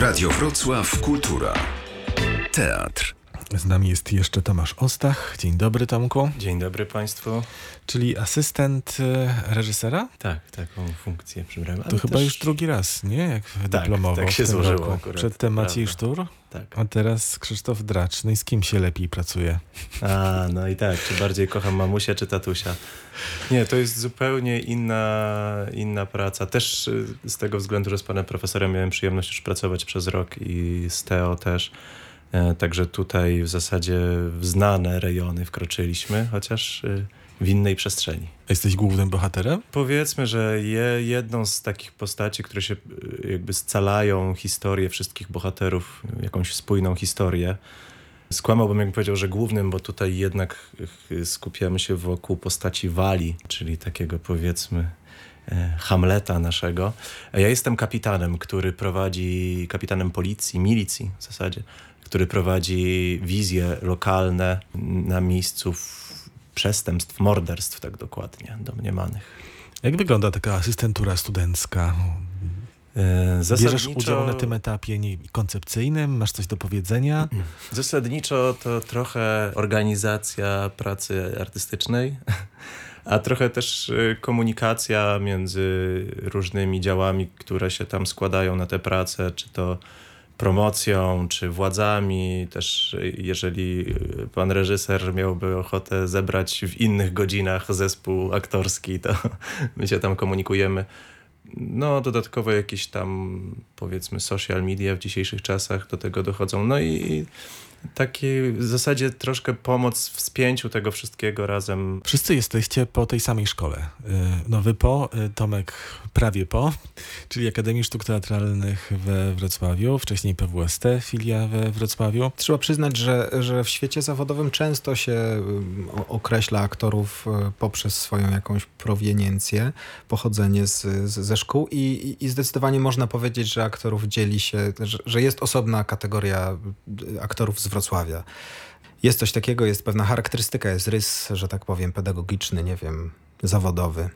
Radio Wrocław Kultura. Teatr. Z nami jest jeszcze Tomasz Ostach. Dzień dobry, Tomku. Dzień dobry Państwu. Czyli asystent e, reżysera? Tak, taką funkcję przybrałem. To chyba też... już drugi raz, nie? Jak tak, dyplomowo tak się złożyło roku. Akurat, Przedtem Maciej Sztur, tak. a teraz Krzysztof Dracz. No i z kim się lepiej pracuje? A, no i tak. Czy bardziej kocham mamusia, czy tatusia? Nie, to jest zupełnie inna, inna praca. Też y, z tego względu, że z panem profesorem miałem przyjemność już pracować przez rok i z Teo też. E, także tutaj w zasadzie w znane rejony wkroczyliśmy, chociaż y, w innej przestrzeni. Jesteś głównym bohaterem? Powiedzmy, że je, jedną z takich postaci, które się y, jakby scalają historię wszystkich bohaterów, jakąś spójną historię. Skłamałbym, jakbym powiedział, że głównym, bo tutaj jednak y, skupiamy się wokół postaci Wali, czyli takiego powiedzmy e, Hamleta naszego. Ja jestem kapitanem, który prowadzi, kapitanem policji, milicji w zasadzie, który prowadzi wizje lokalne na miejscu przestępstw, morderstw tak dokładnie domniemanych. Jak wygląda taka asystentura studencka? E, zasadniczo... Bierzesz udział na tym etapie nie, koncepcyjnym? Masz coś do powiedzenia? Zasadniczo to trochę organizacja pracy artystycznej, a trochę też e, komunikacja między różnymi działami, które się tam składają na tę pracę, czy to promocją czy władzami. Też jeżeli pan reżyser miałby ochotę zebrać w innych godzinach zespół aktorski, to my się tam komunikujemy. No, dodatkowo jakieś tam, powiedzmy, social media w dzisiejszych czasach do tego dochodzą. No i taki w zasadzie troszkę pomoc w spięciu tego wszystkiego razem. Wszyscy jesteście po tej samej szkole. Y, no wy po, y, Tomek prawie po, czyli Akademii Sztuk Teatralnych we Wrocławiu, wcześniej PWST, filia we Wrocławiu. Trzeba przyznać, że, że w świecie zawodowym często się y, określa aktorów poprzez swoją jakąś proweniencję, pochodzenie z, z, ze szkół i, i zdecydowanie można powiedzieć, że aktorów dzieli się, że, że jest osobna kategoria aktorów z Wrocławia. Jest coś takiego, jest pewna charakterystyka, jest rys, że tak powiem, pedagogiczny, nie wiem, zawodowy.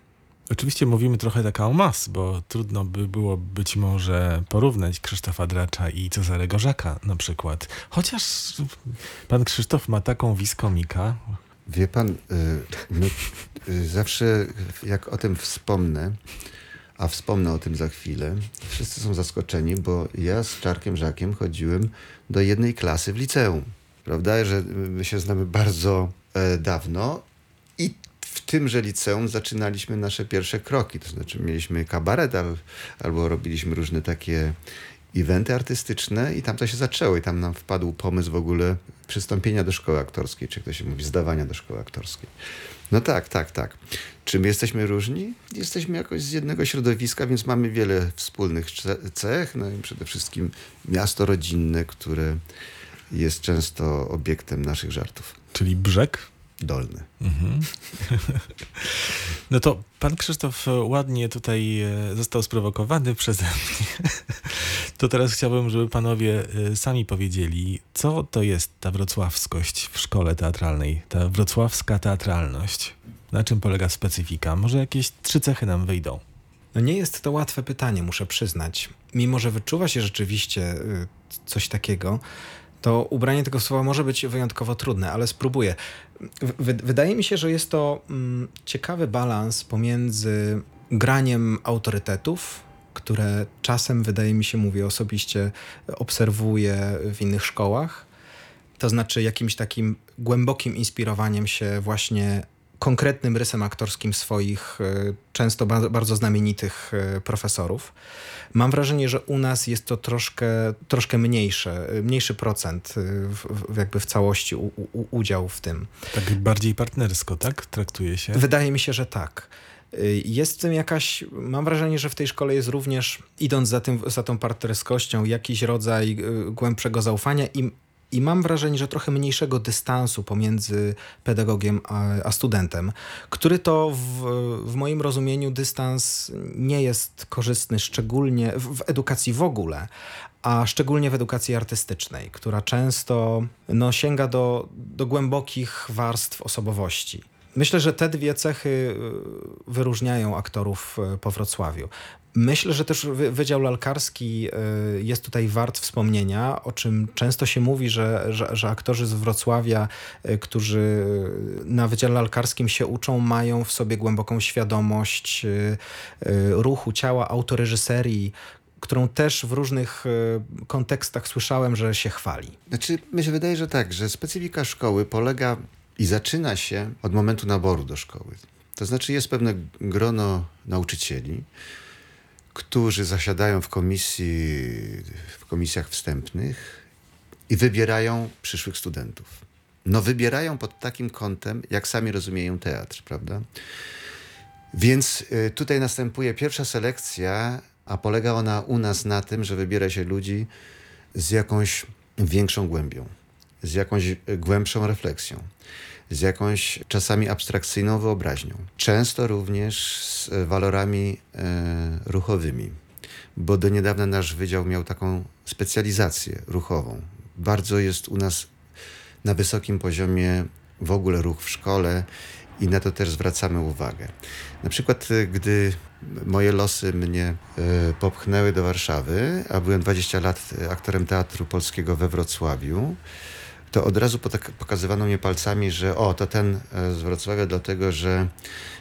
Oczywiście mówimy trochę tak en masse, bo trudno by było być może porównać Krzysztofa Dracza i Cezarego Żaka na przykład. Chociaż pan Krzysztof ma taką wiskomika. Wie pan, y, no, y, zawsze jak o tym wspomnę, a wspomnę o tym za chwilę. Wszyscy są zaskoczeni, bo ja z Czarkiem Żakiem chodziłem do jednej klasy w liceum. Prawda, że my się znamy bardzo e, dawno i w tymże liceum zaczynaliśmy nasze pierwsze kroki. To znaczy mieliśmy kabaret al, albo robiliśmy różne takie eventy artystyczne i tam to się zaczęło i tam nam wpadł pomysł w ogóle przystąpienia do szkoły aktorskiej, czy to się mówi, zdawania do szkoły aktorskiej. No tak, tak, tak. Czy my jesteśmy różni? Jesteśmy jakoś z jednego środowiska, więc mamy wiele wspólnych cech, no i przede wszystkim miasto rodzinne, które jest często obiektem naszych żartów. Czyli brzeg? Dolny. Mhm. No to pan Krzysztof ładnie tutaj e, został sprowokowany przeze mnie. To teraz chciałbym, żeby panowie e, sami powiedzieli, co to jest ta wrocławskość w szkole teatralnej, ta wrocławska teatralność. Na czym polega specyfika? Może jakieś trzy cechy nam wyjdą. No nie jest to łatwe pytanie, muszę przyznać. Mimo, że wyczuwa się rzeczywiście y, coś takiego, to ubranie tego słowa może być wyjątkowo trudne, ale spróbuję. wydaje mi się, że jest to mm, ciekawy balans pomiędzy graniem autorytetów, które czasem, wydaje mi się, mówię osobiście, obserwuję w innych szkołach. To znaczy jakimś takim głębokim inspirowaniem się właśnie konkretnym rysem aktorskim swoich e, często bardzo znamienitych e, profesorów. Mam wrażenie, że u nas jest to troszkę, troszkę mniejsze, mniejszy procent e, w, w jakby w całości u, u, udział w tym. Tak bardziej partnersko, tak? Traktuje się? Wydaje mi się, że tak. Jest w tym jakaś, mam wrażenie, że w tej szkole jest również, idąc za, tym, za tą partnerskością, jakiś rodzaj głębszego zaufania i i mam wrażenie, że trochę mniejszego dystansu pomiędzy pedagogiem a, a studentem, który to w, w, moim rozumieniu dystans nie jest korzystny, szczególnie w, w edukacji w ogóle, a szczególnie w edukacji artystycznej, która często no, sięga do, do głębokich warstw osobowości. Myślę, że te dwie cechy y, wyróżniają aktorów y, po Wrocławiu. Myślę, że też Wydział Lalkarski y, jest tutaj wart wspomnienia, o czym często się mówi, że, że, że, aktorzy z Wrocławia, którzy na Wydziale Lalkarskim się uczą, mają w sobie głęboką świadomość ruchu ciała, autoreżyserii, którą też w różnych kontekstach słyszałem, że się chwali. Znaczy, mi się wydaje, że tak, że specyfika szkoły polega i zaczyna się od momentu naboru do szkoły. To znaczy jest pewne grono nauczycieli, którzy zasiadają w komisji, w komisjach wstępnych i wybierają przyszłych studentów. No wybierają pod takim kątem, jak sami rozumieją teatr, prawda? Więc y, tutaj następuje pierwsza selekcja, a polega ona u nas na tym, że wybiera się ludzi z jakąś większą głębią, z jakąś głębszą refleksją z jakąś czasami abstrakcyjną wyobraźnią. Często również z walorami e, ruchowymi, bo do niedawna nasz wydział miał taką specjalizację ruchową. Bardzo jest u nas na wysokim poziomie w ogóle ruch w szkole i na to też zwracamy uwagę. Na przykład, e, gdy moje losy mnie popchnęły do Warszawy, a byłem 20 lat aktorem teatru polskiego we Wrocławiu, to od razu pokazywano mnie palcami, że o, to ten e, z Wrocławia, dlatego że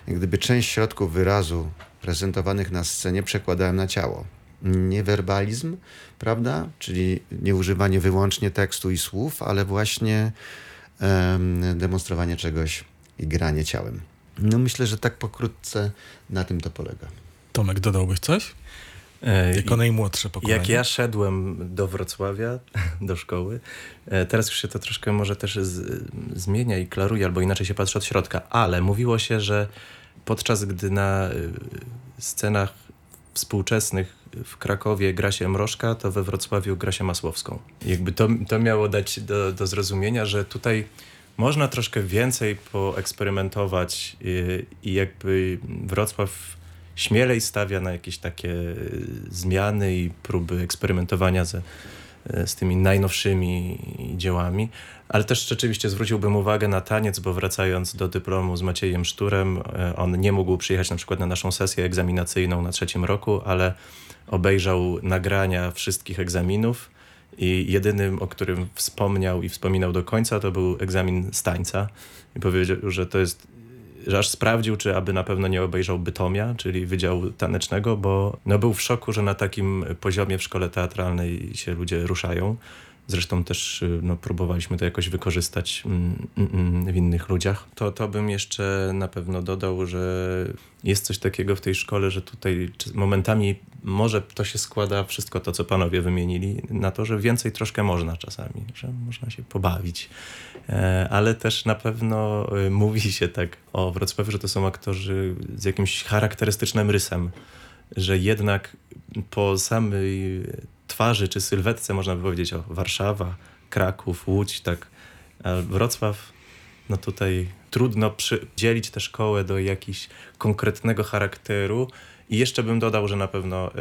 gdyby część środków wyrazu prezentowanych na scenie przekładałem na ciało. Niewerbalizm, prawda? Czyli nie używanie wyłącznie tekstu i słów, ale właśnie um, demonstrowanie czegoś i granie ciałem. No myślę, że tak pokrótce na tym to polega. Tomek, dodałbyś coś? E, jako najmłodsze pokolenie. Jak ja szedłem do Wrocławia, do szkoły, e, teraz już się to troszkę może też z, zmienia i klaruje, albo inaczej się patrzy od środka, ale mówiło się, że podczas gdy na e, scenach współczesnych w Krakowie gra się Mrożka, to we Wrocławiu gra się Masłowską. Jakby to, to miało dać do, do zrozumienia, że tutaj można troszkę więcej poeksperymentować i, i jakby Wrocław śmielej stawia na jakieś takie e, zmiany i próby eksperymentowania ze, e, z tymi najnowszymi dziełami. Ale też rzeczywiście zwróciłbym uwagę na taniec, bo wracając do dyplomu z Maciejem Szturem, e, on nie mógł przyjechać na przykład na naszą sesję egzaminacyjną na trzecim roku, ale obejrzał nagrania wszystkich egzaminów i jedynym, o którym wspomniał i wspominał do końca, to był egzamin z tańca. I powiedział, że to jest że aż sprawdził, czy aby na pewno nie obejrzał Bytomia, czyli Wydziału Tanecznego, bo no, był w szoku, że na takim poziomie w szkole teatralnej się ludzie ruszają. Zresztą też y, no, próbowaliśmy to jakoś wykorzystać mm, mm, mm, w innych ludziach. To, to bym jeszcze na pewno dodał, że jest coś takiego w tej szkole, że tutaj momentami może to się składa wszystko to, co panowie wymienili, na to, że więcej troszkę można czasami, że można się pobawić. E, ale też na pewno y, mówi się tak o Wrocławiu, że to są aktorzy z jakimś charakterystycznym rysem, że jednak po samej twarzy czy sylwetce można by powiedzieć o Warszawa, Kraków, Łódź, tak. A Wrocław, no tutaj trudno przydzielić tę szkołę do jakiegoś konkretnego charakteru. I jeszcze bym dodał, że na pewno y,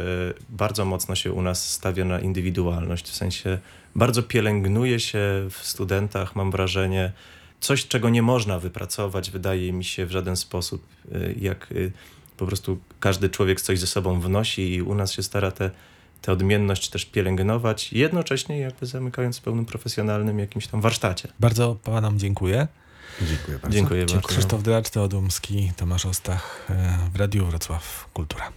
bardzo mocno się u nas stawia na indywidualność, w sensie bardzo pielęgnuje się w studentach, mam wrażenie, coś, czego nie można wypracować, wydaje mi się w żaden sposób, y, jak y, po prostu każdy człowiek coś ze sobą wnosi i u nas się stara te tę odmienność też pielęgnować, jednocześnie jakby zamykając w pełnym profesjonalnym jakimś tam warsztacie. Bardzo panom dziękuję. Dziękuję bardzo. Dziękuję bardzo. Krzysztof Dyracz, Teodomski, Tomasz Ostach e, w Radiu Wrocław Kultura.